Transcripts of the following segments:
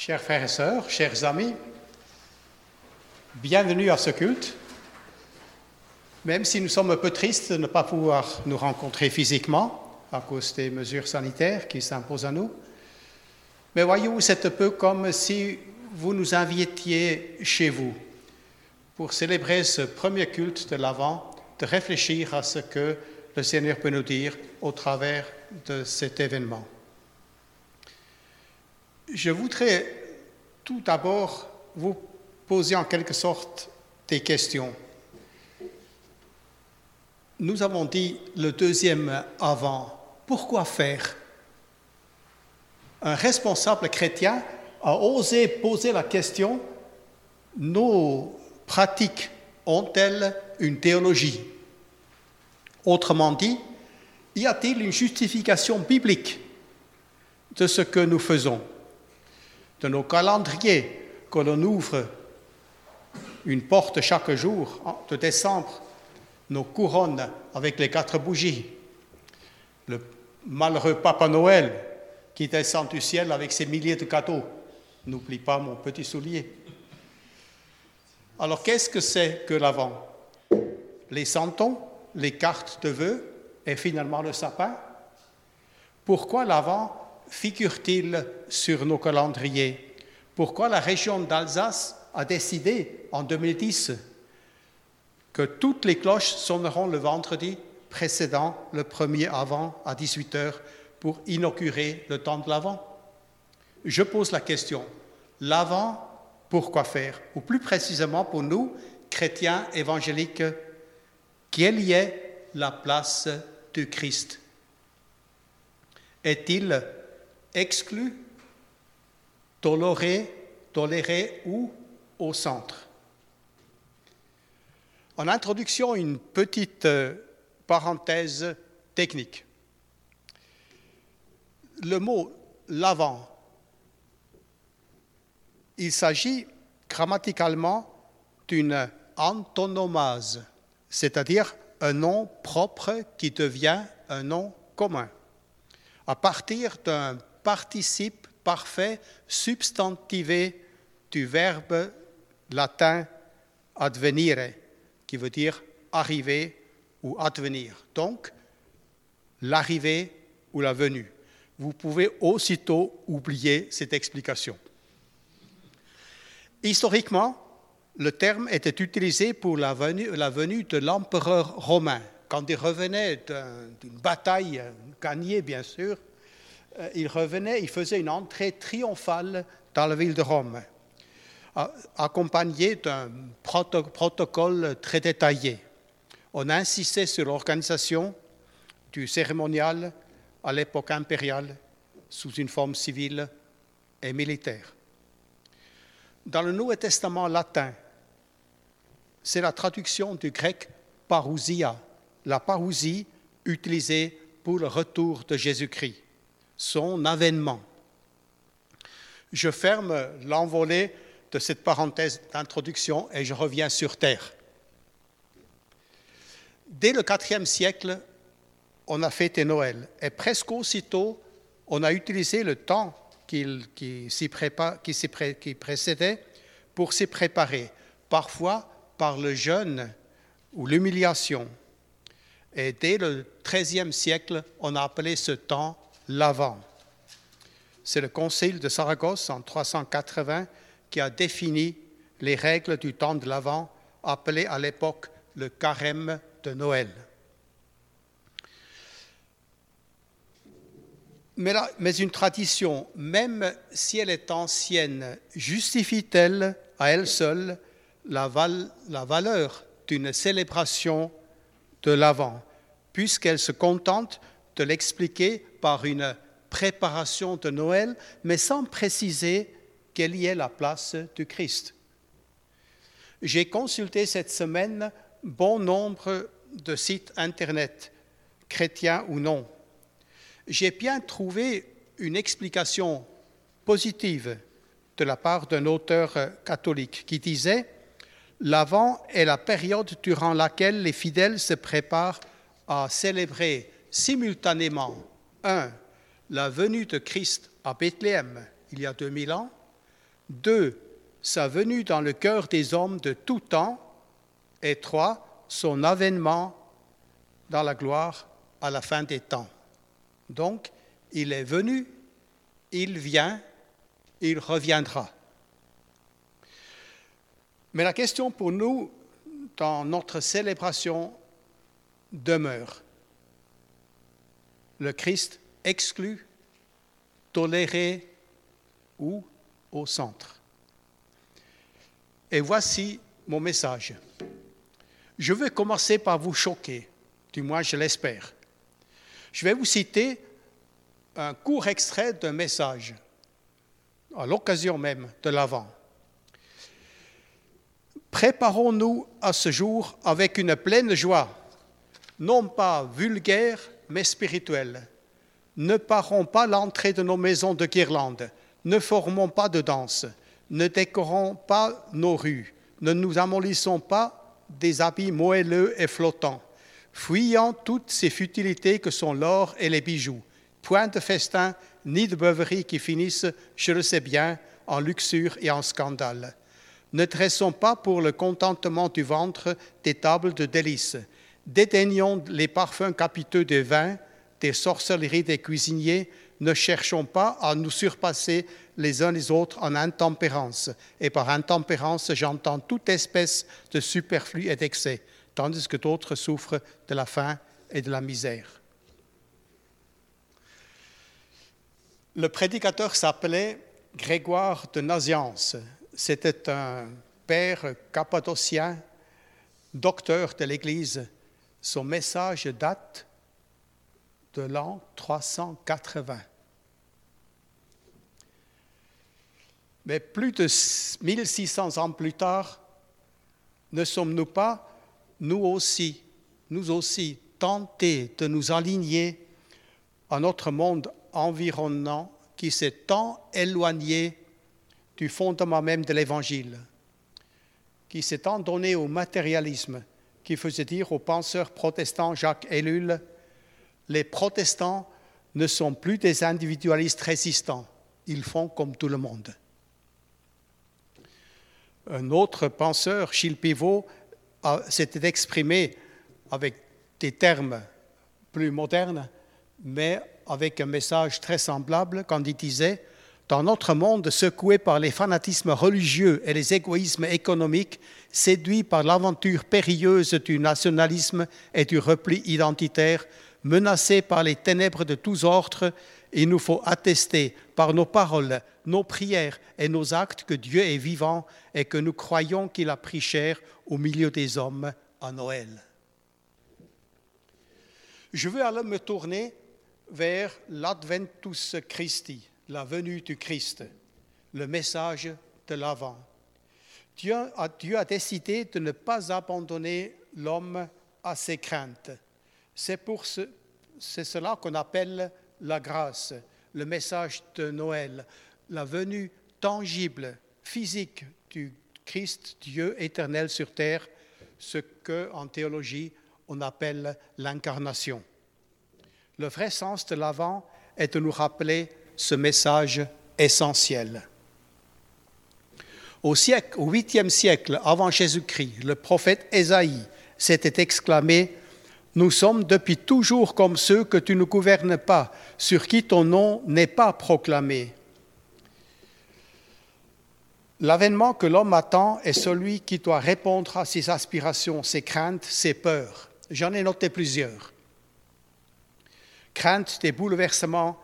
Chers frères et sœurs, chers amis, bienvenue à ce culte. Même si nous sommes un peu tristes de ne pas pouvoir nous rencontrer physiquement à cause des mesures sanitaires qui s'imposent à nous, mais voyez-vous, c'est un peu comme si vous nous invitiez chez vous pour célébrer ce premier culte de l'Avent, de réfléchir à ce que le Seigneur peut nous dire au travers de cet événement. Je voudrais tout d'abord vous poser en quelque sorte des questions. Nous avons dit le deuxième avant. Pourquoi faire? Un responsable chrétien a osé poser la question, nos pratiques ont-elles une théologie? Autrement dit, y a-t-il une justification biblique de ce que nous faisons? De nos calendriers que l'on ouvre une porte chaque jour de décembre, nos couronnes avec les quatre bougies, le malheureux Papa Noël qui descend du ciel avec ses milliers de cadeaux. N'oublie pas mon petit soulier. Alors qu'est-ce que c'est que l'avant? Les santons, les cartes de vœux et finalement le sapin? Pourquoi l'avant figure-t-il sur nos calendriers? Pourquoi la région d'Alsace a décidé en 2010 que toutes les cloches sonneront le vendredi précédent le premier avant à 18h pour inaugurer le temps de l'avant Je pose la question, l'avant, pourquoi faire? Ou plus précisément pour nous, chrétiens évangéliques, quelle y est la place du Christ? Est-il exclu, toléré, toléré ou au centre En introduction, une petite euh, parenthèse technique. Le mot l'avant, il s'agit grammaticalement d'une antonomase, c'est-à-dire un nom propre qui devient un nom commun, à partir d'un participe parfait substantivé du verbe latin advenire, qui veut dire arriver ou advenir. Donc, l'arrivée ou la venue. Vous pouvez aussitôt oublier cette explication. Historiquement, le terme était utilisé pour la venue, de l'empereur romain. Quand il revenait d'une bataille gagnée, bien sûr, euh, il revenait, il faisait une entrée triomphale dans la ville de Rome accompagné d'un protocole très détaillé. On insistait sur l'organisation du cérémonial à l'époque impériale sous une forme civile et militaire. Dans le Nouveau Testament latin, c'est la traduction du grec parousia, la parousie utilisée pour le retour de Jésus-Christ, son avènement. Je ferme l'envolée de cette parenthèse d'introduction et je reviens sur Terre. Dès le IVe siècle, on a fêté Noël et presque aussitôt, on a utilisé le temps qui, qui, qui précédait pour s'y préparer, parfois par le jeûne ou l'humiliation. Et dès le XIIIe siècle, on a appelé ce temps l'Avent. C'est le Concile de Saragosse en 380 qui a défini les règles du temps de l'Avent, appelé à l'époque le carême de Noël. Mais, mais, une tradition, même si elle est ancienne, justifie-t-elle à elle seule la, la valeur d'une célébration de l'Avent, puisqu'elle se contente de l'expliquer par une préparation de Noël, mais sans préciser quelle y est la place du Christ. J'ai consulté cette semaine bon nombre de sites Internet, chrétiens ou non. J'ai bien trouvé une explication positive de la part d'un auteur catholique qui disait L'Avent est la période durant laquelle les fidèles se préparent à célébrer simultanément, un, la venue de Christ à Bethléem il y a 2000 ans, Deux, sa venue dans le cœur des hommes de tout temps. Et trois, son avènement dans la gloire à la fin des temps. Donc, il est venu, il vient, il reviendra. Mais la question pour nous, dans notre célébration, demeure. Le Christ exclu, toléré ou au centre. Et voici mon message. Je veux commencer par vous choquer, du moins je l'espère. Je vais vous citer un court extrait d'un message, à l'occasion même de l'Avent. Préparons-nous à ce jour avec une pleine joie, non pas vulgaire, mais spirituelle. Ne parons pas l'entrée de nos maisons de guirlandes, ne formons pas de danse, ne décorons pas nos rues, ne nous amollissons pas des habits moelleux et flottants, fuyant toutes ces futilités que sont l'or et les bijoux. Point de festin ni de beuverie qui finissent, je le sais bien, en luxure et en scandale. Ne tressons pas pour le contentement du ventre des tables de délices. Dédaignons les parfums capiteux des vins, des sorcelleries des cuisiniers, ne cherchons pas à nous surpasser les uns les autres en intempérance. Et par intempérance, j'entends toute espèce de superflu et d'excès, tandis que d'autres souffrent de la faim et de la misère. Le prédicateur s'appelait Grégoire de Naziance. C'était un père cappadocien, docteur de l'Église. Son message date de l'an 380. Mais plus de 1600 ans plus tard, ne sommes-nous pas, nous aussi, nous aussi, tentés de nous aligner à notre monde environnant qui s'est tant éloigné du fondement même de l'Évangile, qui s'est tant donné au matérialisme, qui faisait dire au penseur protestant Jacques Ellul, les protestants ne sont plus des individualistes résistants, ils font comme tout le monde. Un autre penseur, Gilles Pivot, s'était exprimé avec des termes plus modernes, mais avec un message très semblable quand il disait Dans notre monde secoué par les fanatismes religieux et les égoïsmes économiques, séduit par l'aventure périlleuse du nationalisme et du repli identitaire, menacé par les ténèbres de tous ordres, il nous faut attester par nos paroles, nos prières et nos actes que Dieu est vivant et que nous croyons qu'il a pris chair au milieu des hommes à Noël. Je veux alors me tourner vers l'Adventus Christi, la venue du Christ, le message de a, Dieu a décidé de ne pas abandonner l'homme à ses craintes. C'est pour ce, c'est cela qu'on appelle la grâce, le message de Noël, la venue tangible, physique du Christ, Dieu éternel sur terre, ce que en théologie on appelle l'incarnation. Le vrai sens de l'avant est de nous rappeler ce message essentiel. Au siècle, au 8e siècle avant Jésus-Christ, le prophète Ésaïe s'était exclamé nous sommes depuis toujours comme ceux que tu ne gouvernes pas, sur qui ton nom n'est pas proclamé. L'avènement que l'homme attend est celui qui doit répondre à ses aspirations, ses craintes, ses peurs. J'en ai noté plusieurs. Crainte des bouleversements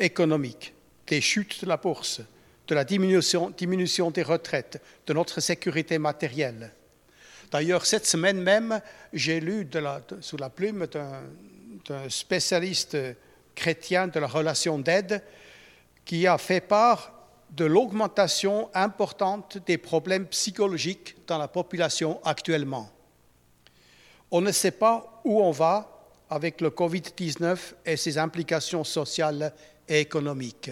économiques, des chutes de la bourse, de la diminution, diminution des retraites, de notre sécurité matérielle D'ailleurs, cette semaine même, j'ai lu sous la plume d'un spécialiste chrétien de la relation d'aide qui a fait part de l'augmentation importante des problèmes psychologiques dans la population actuellement. On ne sait pas où on va avec le Covid-19 et ses implications sociales et économiques.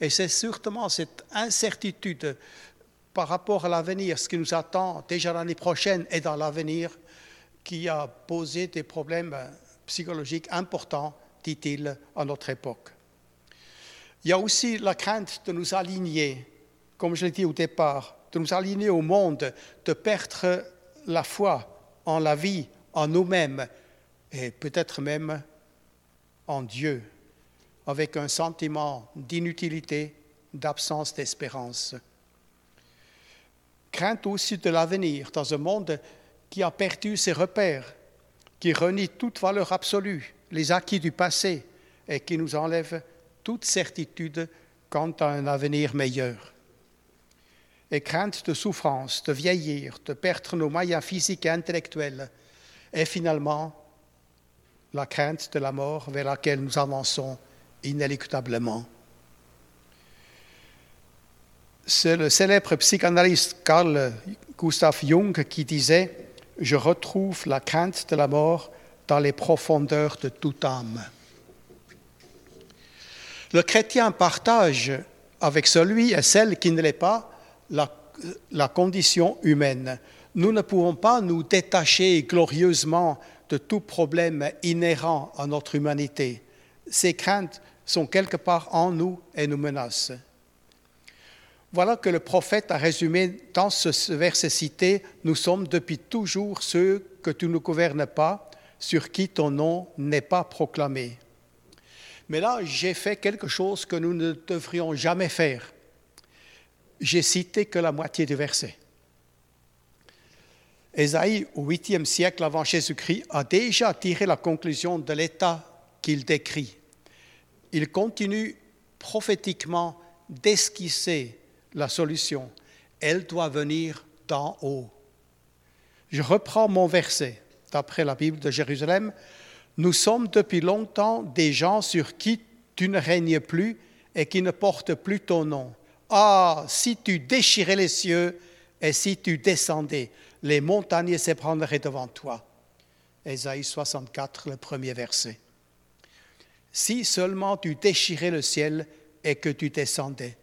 Et c'est certainement cette incertitude par rapport à l'avenir, ce qui nous attend déjà l'année prochaine et dans l'avenir, qui a posé des problèmes psychologiques importants, dit-il, à notre époque. Il y a aussi la crainte de nous aligner comme je l'ai dit au départ, de nous aligner au monde, de perdre la foi en la vie, en nous-mêmes et peut-être même en Dieu, avec un sentiment d'inutilité, d'absence d'espérance. Crainte aussi de l'avenir dans un monde qui a perdu ses repères, qui renie toute valeur absolue, les acquis du passé et qui nous enlève toute certitude quant à un avenir meilleur. Et crainte de souffrance, de vieillir, de perdre nos moyens physiques et intellectuels, et finalement la crainte de la mort vers laquelle nous avançons inéluctablement. C'est le célèbre psychanalyste Carl Gustav Jung qui disait Je retrouve la crainte de la mort dans les profondeurs de toute âme. Le chrétien partage avec celui et celle qui ne l'est pas la, la, condition humaine. Nous ne pouvons pas nous détacher glorieusement de tout problème inhérent à notre humanité. Ces craintes sont quelque part en nous et nous menacent. Voilà que le prophète a résumé dans ce verset cité, Nous sommes depuis toujours ceux que tu ne gouvernes pas, sur qui ton nom n'est pas proclamé. Mais là, j'ai fait quelque chose que nous ne devrions jamais faire. J'ai cité que la moitié du verset. Ésaïe, au 8e siècle avant Jésus-Christ, a déjà tiré la conclusion de l'état qu'il décrit. Il continue prophétiquement d'esquisser la solution. Elle doit venir d'en haut. Je reprends mon verset d'après la Bible de Jérusalem. Nous sommes depuis longtemps des gens sur qui tu ne règnes plus et qui ne portent plus ton nom. Ah, si tu déchirais les cieux et si tu descendais, les montagnes s'ébranleraient devant toi. Ésaïe 64, le premier verset. Si seulement tu déchirais le ciel et que tu descendais,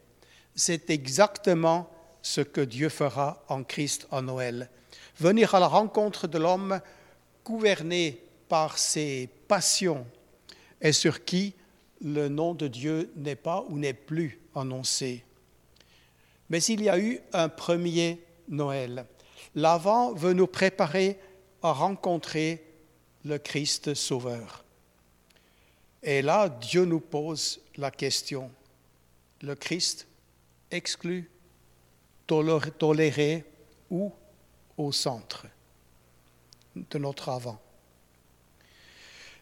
c'est exactement ce que Dieu fera en Christ en Noël. Venir à la rencontre de l'homme gouverné par ses passions et sur qui le nom de Dieu n'est pas ou n'est plus annoncé. Mais il y a eu un premier Noël. L'avant veut nous préparer à rencontrer le Christ Sauveur. Et là, Dieu nous pose la question, le Christ exclu, toléré ou au centre de notre avant.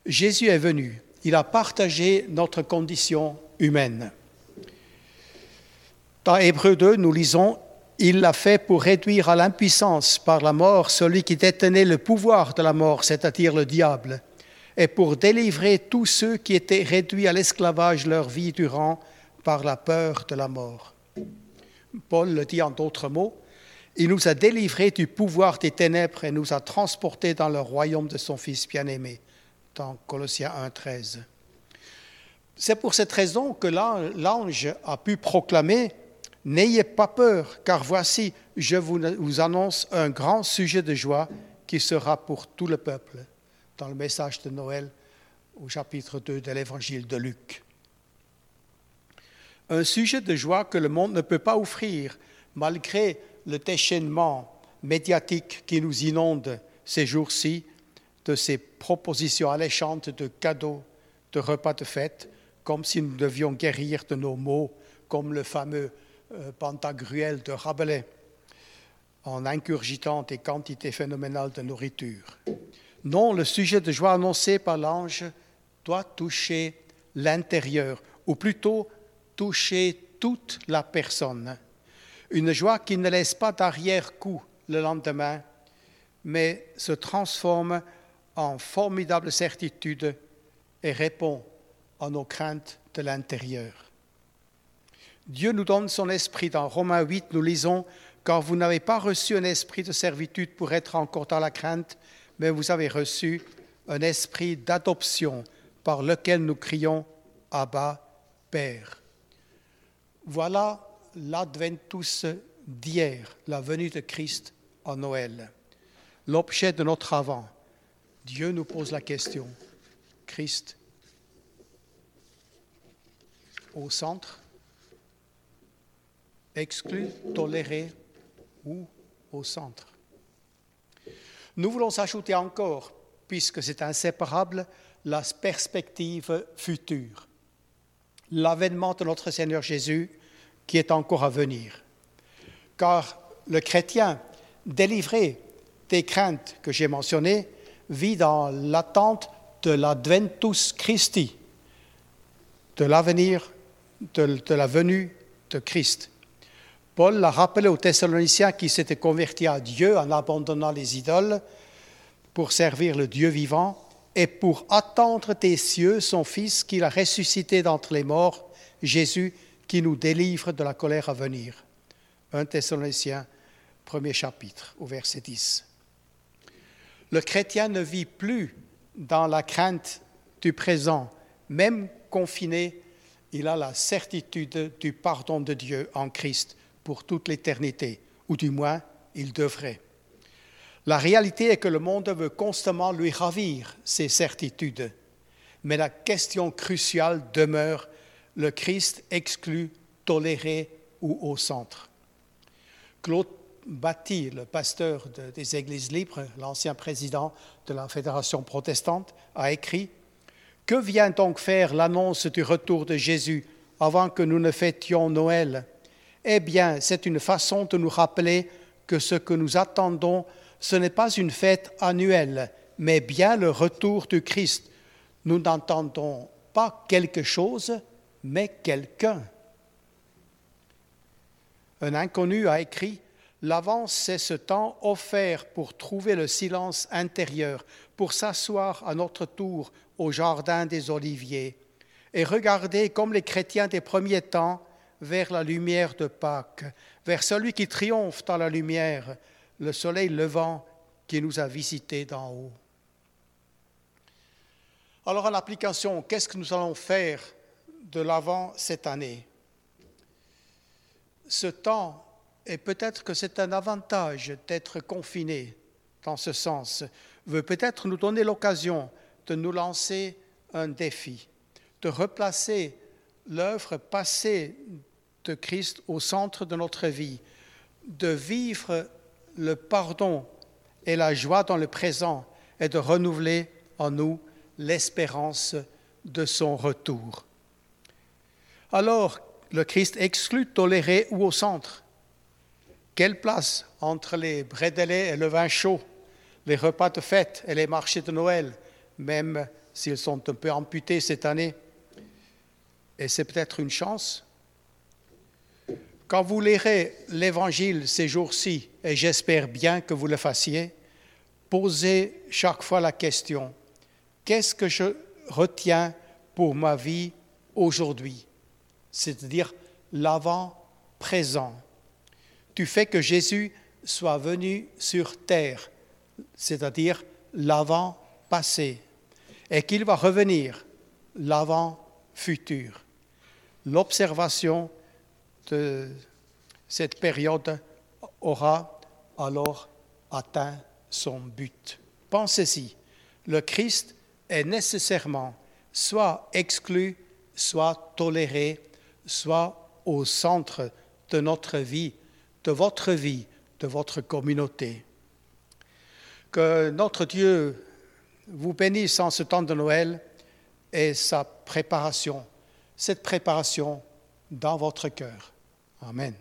Jésus est venu, il a partagé notre condition humaine. Dans Hébreu 2, nous lisons il l'a fait pour réduire à l'impuissance par la mort celui qui détenait le pouvoir de la mort, c'est-à-dire le diable, et pour délivrer tous ceux qui étaient réduits à l'esclavage leur vie durant par la peur de la mort. Paul le dit en d'autres mots, il nous a délivrés du pouvoir des ténèbres et nous a transportés dans le royaume de son Fils bien-aimé, dans Colossiens 1.13. C'est pour cette raison que l'ange a pu proclamer N'ayez pas peur, car voici, je vous annonce un grand sujet de joie qui sera pour tout le peuple, dans le message de Noël au chapitre 2 de l'évangile de Luc. Un sujet de joie que le monde ne peut pas offrir, malgré le déchaînement médiatique qui nous inonde ces jours-ci, de ces propositions alléchantes de cadeaux, de repas de fête, comme si nous devions guérir de nos maux, comme le fameux euh, Pantagruel de Rabelais en incurgitant des quantités phénoménales de nourriture. Non, le sujet de joie annoncé par l'ange doit toucher l'intérieur, ou plutôt toucher toute la personne. Une joie qui ne laisse pas d'arrière-coup le lendemain, mais se transforme en formidable certitude et répond à nos craintes de l'intérieur. Dieu nous donne son esprit. Dans Romains 8, nous lisons, car vous n'avez pas reçu un esprit de servitude pour être encore dans la crainte, mais vous avez reçu un esprit d'adoption par lequel nous crions Abba, Père. Voilà l'Adventus d'hier, la venue de Christ en Noël, l'objet de notre avant. Dieu nous pose la question, Christ au centre exclu, toléré ou au centre? Nous voulons ajouter encore, puisque c'est inséparable, la perspective future, l'avènement de notre Seigneur Jésus qui est encore à venir. Car le chrétien, délivré des craintes que j'ai mentionnées, vit dans l'attente de l'adventus Christi, de l'avenir, de, la venue de Christ. Paul l'a rappelé aux Thessaloniciens qui s'étaient convertis à Dieu en abandonnant les idoles pour servir le Dieu vivant et pour attendre des cieux son Fils qu'il a ressuscité d'entre les morts, Jésus, qui nous délivre de la colère à venir. 1 Thessaloniciens, premier chapitre, au verset 10. Le chrétien ne vit plus dans la crainte du présent, même confiné, il a la certitude du pardon de Dieu en Christ pour toute l'éternité, ou du moins il devrait. La réalité est que le monde veut constamment lui ravir ses certitudes, mais la question cruciale demeure le Christ exclu, toléré ou au centre? Claude Batty, le pasteur des Églises libres, l'ancien président de la Fédération protestante, a écrit Que vient donc faire l'annonce du retour de Jésus avant que nous ne fêtions Noël? Eh bien, c'est une façon de nous rappeler que ce que nous attendons, ce n'est pas une fête annuelle, mais bien le retour du Christ. Nous n'entendons pas quelque chose, mais quelqu'un. Un inconnu a écrit L'avance, c'est ce temps offert pour trouver le silence intérieur, pour s'asseoir à notre tour au jardin des Oliviers et regarder comme les chrétiens des premiers temps vers la lumière de Pâques, vers celui qui triomphe dans la lumière, le soleil levant qui nous a visités d'en haut. Alors en application, qu'est-ce que nous allons faire de l'avant cette année? Ce temps et peut-être que c'est un avantage d'être confiné dans ce sens, veut peut-être nous donner l'occasion de nous lancer un défi, de replacer l'œuvre passée de Christ au centre de notre vie, de vivre le pardon et la joie dans le présent et de renouveler en nous l'espérance de son retour. Alors, le Christ exclut toléré ou au centre? Quelle place entre les brédélés et le vin chaud, les repas de fête et les marchés de Noël, même s'ils sont un peu amputés cette année? Et c'est peut-être une chance. Quand vous lirez l'Évangile ces jours-ci, et j'espère bien que vous le fassiez, posez chaque fois la question, qu'est-ce que je retiens pour ma vie aujourd'hui? C'est-à-dire l'avant-présent tu fais que Jésus soit venu sur terre, c'est-à-dire l'avant-passé, et qu'il va revenir l'avant-futur. L'observation cette période aura alors atteint son but. Pensez-y, le Christ est nécessairement soit exclu, soit toléré, soit au centre de notre vie de votre vie, de votre communauté. Que notre Dieu vous bénisse en ce temps de Noël et sa préparation, cette préparation dans votre cœur. Amen.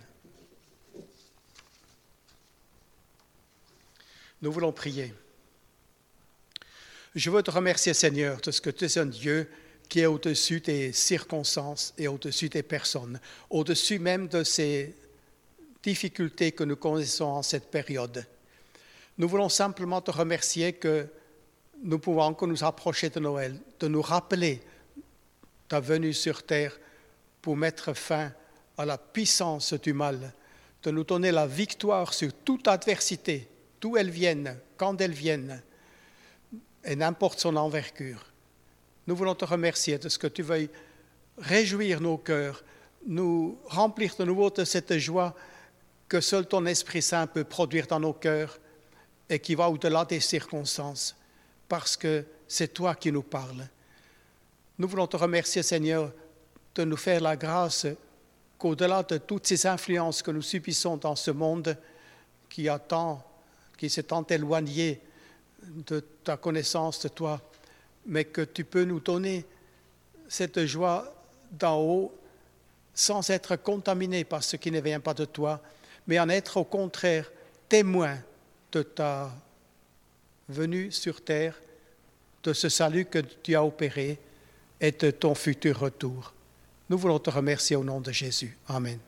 Nous voulons prier. Je veux te remercier, Seigneur, de ce que tu es un Dieu qui est au-dessus des circonstances et au-dessus des personnes, au-dessus même de ces difficultés que nous connaissons en cette période. Nous voulons simplement te remercier que nous pouvons encore nous approcher de Noël, de nous rappeler ta venue sur terre pour mettre fin à la puissance du mal, de nous donner la victoire sur toute adversité, d'où elle vienne, quand elle vienne, et n'importe son envergure. Nous voulons te remercier de ce que tu veuilles réjouir nos cœurs, nous remplir de nouveau de cette joie que seul ton Esprit Saint peut produire dans nos cœurs et qui va au-delà des circonstances, parce que c'est toi qui nous parles. Nous voulons te remercier, Seigneur, de nous faire la grâce qu'au-delà de toutes ces influences que nous subissons dans ce monde qui, qui s'est tant éloigné de ta connaissance de toi, mais que tu peux nous donner cette joie d'en haut sans être contaminé par ce qui ne vient pas de toi, mais en être au contraire témoin de ta venue sur terre, de ce salut que tu as opéré et de ton futur retour. Nous voulons te remercier au nom de Jésus. Amen.